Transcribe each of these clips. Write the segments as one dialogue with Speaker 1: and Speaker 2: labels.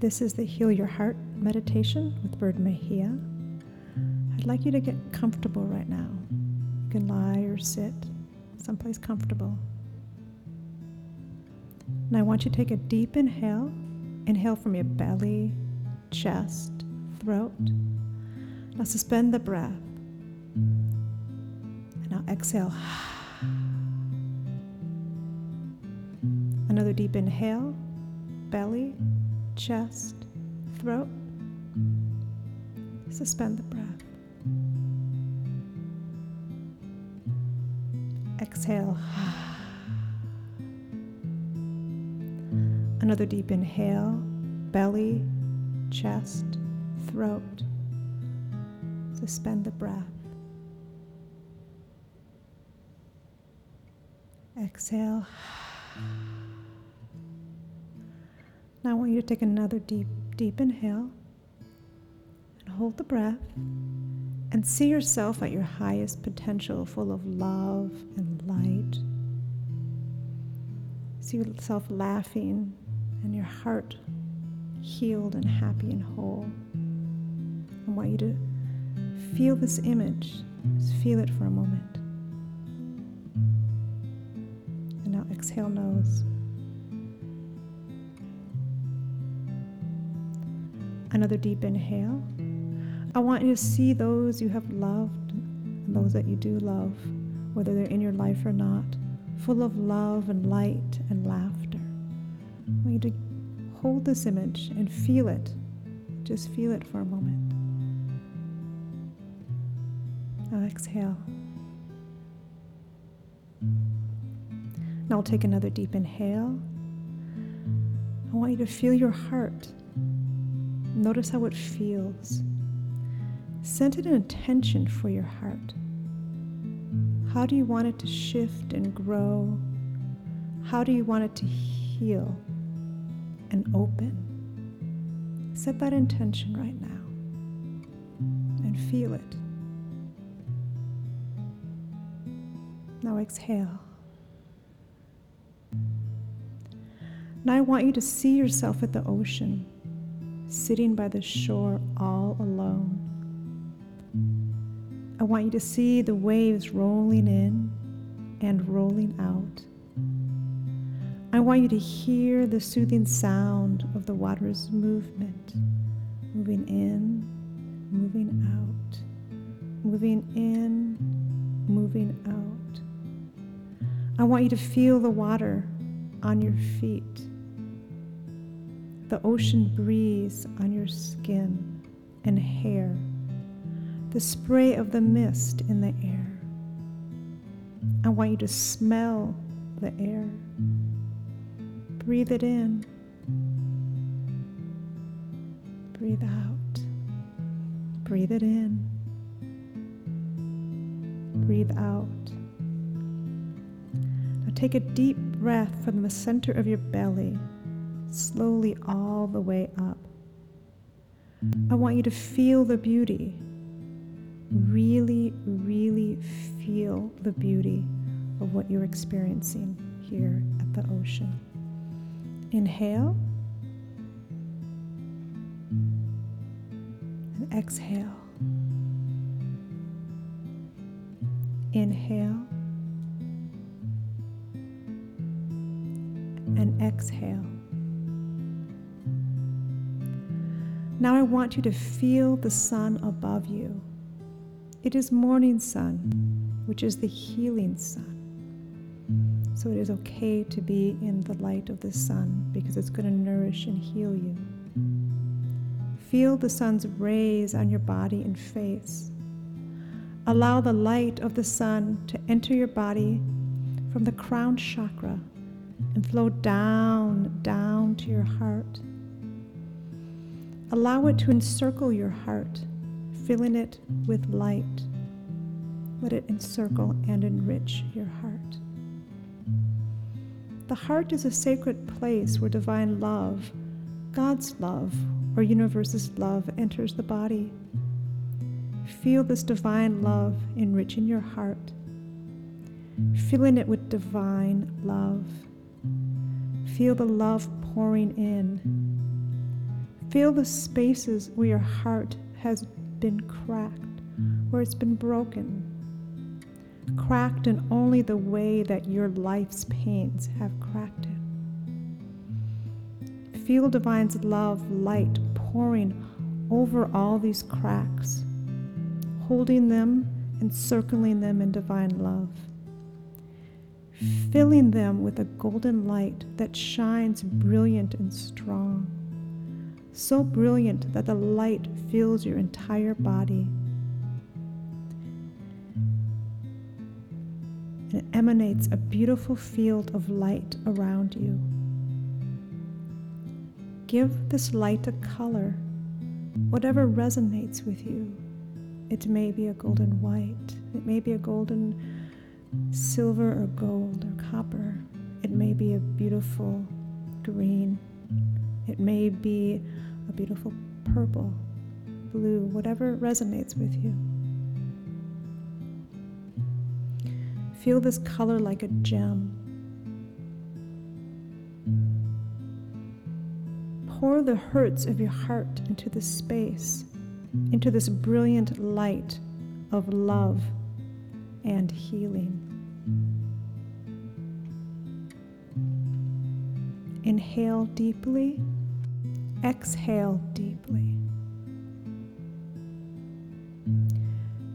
Speaker 1: This is the Heal Your Heart meditation with Bird Mejia. I'd like you to get comfortable right now. You can lie or sit someplace comfortable. And I want you to take a deep inhale. Inhale from your belly, chest, throat. Now suspend the breath. And now exhale. Another deep inhale, belly, chest, throat. Suspend the breath. Exhale. Another deep inhale, belly, chest, throat. Suspend the breath. Exhale. Now I want you to take another deep, deep inhale and hold the breath and see yourself at your highest potential, full of love and light. See yourself laughing and your heart healed and happy and whole. I want you to feel this image. Just feel it for a moment. And now exhale nose. Another deep inhale. I want you to see those you have loved and those that you do love, whether they're in your life or not, full of love and light and laughter. I want you to hold this image and feel it. Just feel it for a moment. Now exhale. Now I'll take another deep inhale. I want you to feel your heart Notice how it feels. Set an intention for your heart. How do you want it to shift and grow? How do you want it to heal and open? Set that intention right now and feel it. Now exhale. Now I want you to see yourself at the ocean sitting by the shore all alone. I want you to see the waves rolling in and rolling out. I want you to hear the soothing sound of the water's movement, moving in, moving out, moving in, moving out. I want you to feel the water on your feet the ocean breeze on your skin and hair, the spray of the mist in the air. I want you to smell the air. Breathe it in. Breathe out. Breathe it in. Breathe out. Now take a deep breath from the center of your belly slowly all the way up. I want you to feel the beauty. Really, really feel the beauty of what you're experiencing here at the ocean. Inhale and exhale. Inhale and exhale. Now I want you to feel the sun above you. It is morning sun, which is the healing sun. So it is okay to be in the light of the sun because it's going to nourish and heal you. Feel the sun's rays on your body and face. Allow the light of the sun to enter your body from the crown chakra and flow down, down to your heart Allow it to encircle your heart, filling it with light. Let it encircle and enrich your heart. The heart is a sacred place where divine love, God's love, or universe's love enters the body. Feel this divine love enriching your heart, filling it with divine love. Feel the love pouring in Feel the spaces where your heart has been cracked, where it's been broken. Cracked in only the way that your life's pains have cracked it. Feel Divine's love light pouring over all these cracks, holding them encircling them in divine love, filling them with a golden light that shines brilliant and strong, so brilliant that the light fills your entire body. And it emanates a beautiful field of light around you. Give this light a color, whatever resonates with you. It may be a golden white, it may be a golden silver or gold or copper, it may be a beautiful green, it may be a beautiful purple, blue, whatever resonates with you. Feel this color like a gem. Pour the hurts of your heart into this space into this brilliant light of love and healing. Inhale deeply, exhale deeply.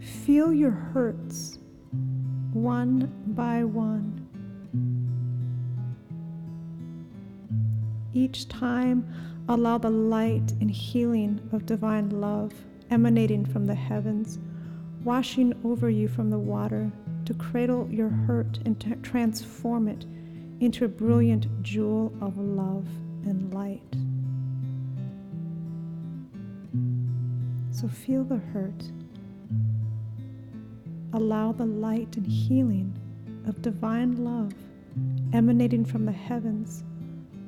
Speaker 1: Feel your hurts one by one. Each time Allow the light and healing of divine love emanating from the heavens, washing over you from the water to cradle your hurt and to transform it into a brilliant jewel of love and light. So feel the hurt. Allow the light and healing of divine love emanating from the heavens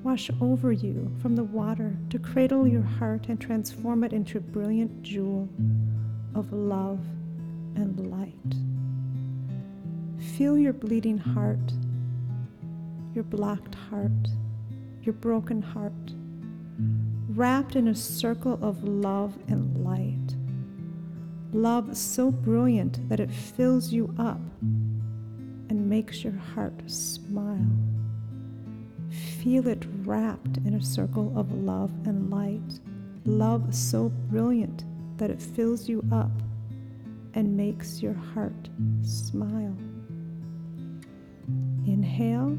Speaker 1: wash over you from the water to cradle your heart and transform it into a brilliant jewel of love and light. Feel your bleeding heart, your blocked heart, your broken heart, wrapped in a circle of love and light. Love so brilliant that it fills you up and makes your heart smile. Feel it wrapped in a circle of love and light. Love so brilliant that it fills you up and makes your heart smile. Inhale.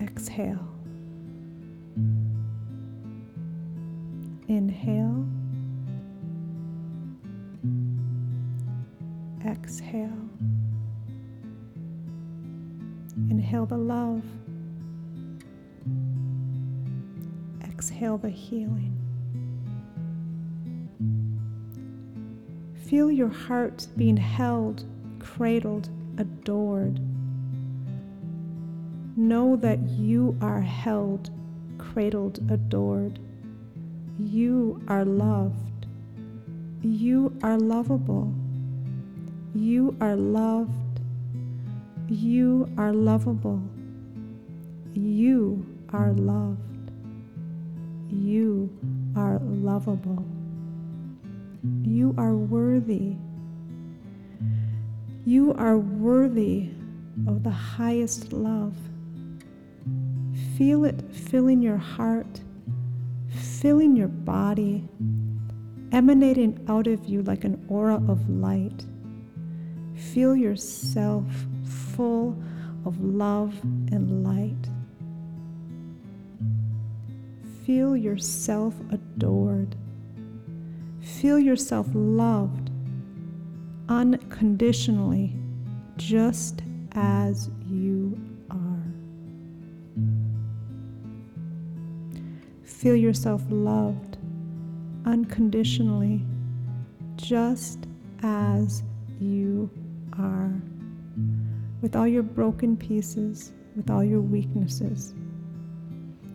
Speaker 1: Exhale. Inhale. Exhale. Inhale the love. Exhale the healing. Feel your heart being held, cradled, adored. Know that you are held, cradled, adored. You are loved. You are lovable. You are loved you are lovable. You are loved. You are lovable. You are worthy. You are worthy of the highest love. Feel it filling your heart, filling your body, emanating out of you like an aura of light. Feel yourself full of love and light. Feel yourself adored. Feel yourself loved unconditionally, just as Feel yourself loved unconditionally, just as you are with all your broken pieces, with all your weaknesses,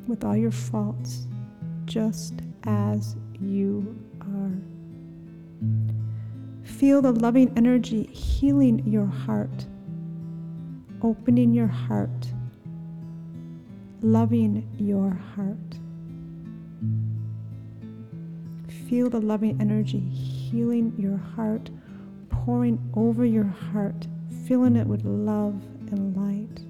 Speaker 1: with all your faults, just as you are. Feel the loving energy healing your heart, opening your heart, loving your heart. Feel the loving energy healing your heart, pouring over your heart, filling it with love and light.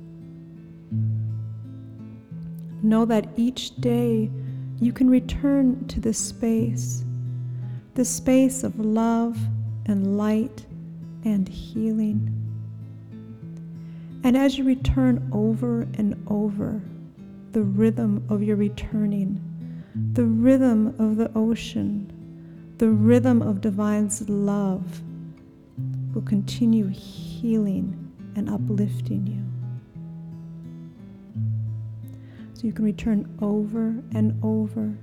Speaker 1: Know that each day you can return to this space, the space of love and light and healing. And as you return over and over, the rhythm of your returning, the rhythm of the ocean, the rhythm of divine's love will continue healing and uplifting you. So you can return over and over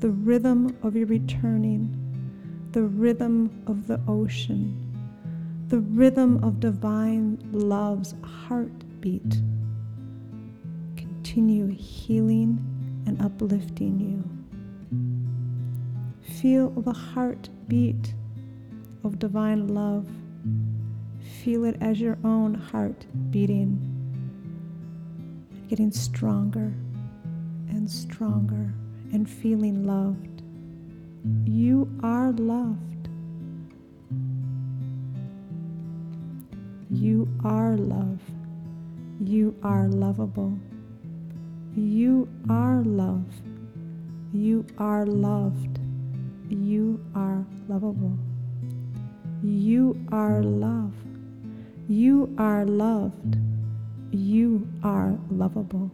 Speaker 1: the rhythm of your returning, the rhythm of the ocean, the rhythm of divine love's heartbeat. Continue healing and uplifting you. Feel the heartbeat of divine love. Feel it as your own heart beating, getting stronger and stronger, and feeling loved. You are loved. You are love. You are lovable. You are love. You are loved. You are lovable. You are love. You are loved. You are lovable.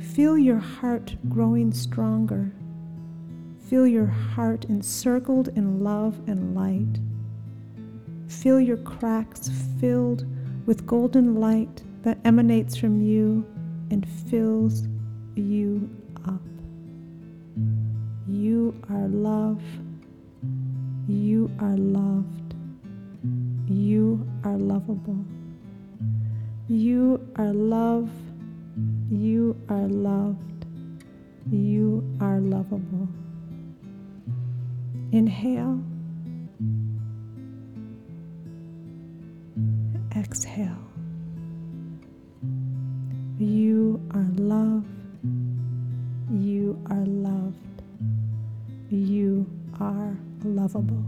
Speaker 1: Feel your heart growing stronger. Feel your heart encircled in love and light. Feel your cracks filled with golden light that emanates from you and fills you up. You are love. You are loved. You are lovable. You are love. You are loved. You are lovable. Inhale. Exhale. You are love. You are loved. You are lovable.